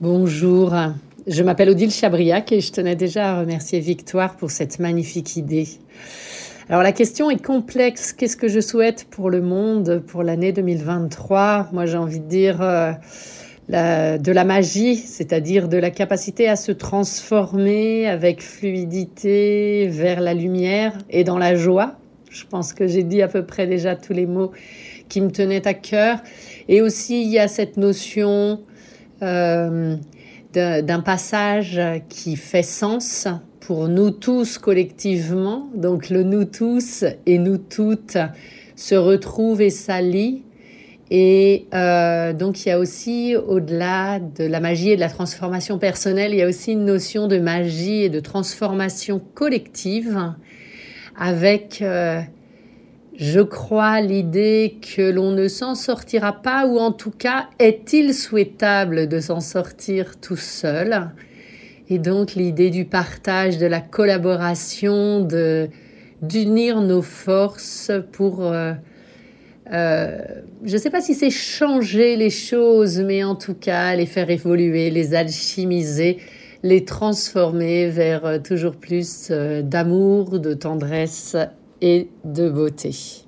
Bonjour, je m'appelle Odile Chabriac et je tenais déjà à remercier Victoire pour cette magnifique idée. Alors la question est complexe. Qu'est-ce que je souhaite pour le monde pour l'année 2023 Moi j'ai envie de dire euh, de la magie, c'est-à-dire de la capacité à se transformer avec fluidité vers la lumière et dans la joie. Je pense que j'ai dit à peu près déjà tous les mots qui me tenaient à cœur. Et aussi il y a cette notion euh, d'un passage qui fait sens pour nous tous collectivement. Donc le nous tous et nous toutes se retrouvent et s'allient. Et euh, donc il y a aussi, au-delà de la magie et de la transformation personnelle, il y a aussi une notion de magie et de transformation collective avec euh, je crois l'idée que l'on ne s'en sortira pas, ou en tout cas, est-il souhaitable de s'en sortir tout seul? Et donc l'idée du partage, de la collaboration, d'unir nos forces pour... Euh, euh, je ne sais pas si c'est changer les choses, mais en tout cas les faire évoluer, les alchimiser, les transformer vers toujours plus euh, d'amour, de tendresse et de beauté.